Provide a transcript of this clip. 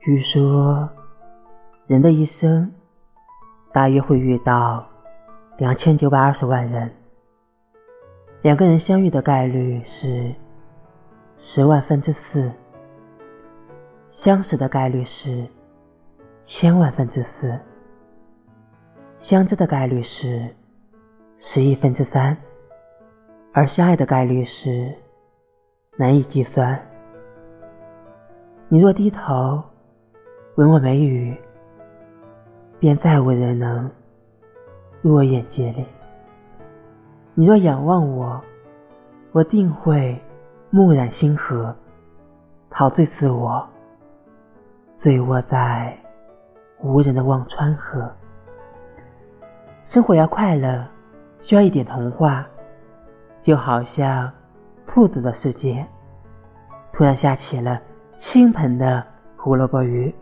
据说，人的一生大约会遇到两千九百二十万人，两个人相遇的概率是十万分之四，相识的概率是千万分之四，相知的概率是十亿分之三，而相爱的概率是难以计算。你若低头。闻我眉宇，便再无人能入我眼睛里。你若仰望我，我定会目染星河，陶醉自我，醉卧在无人的忘川河。生活要快乐，需要一点童话，就好像兔子的世界，突然下起了倾盆的胡萝卜雨。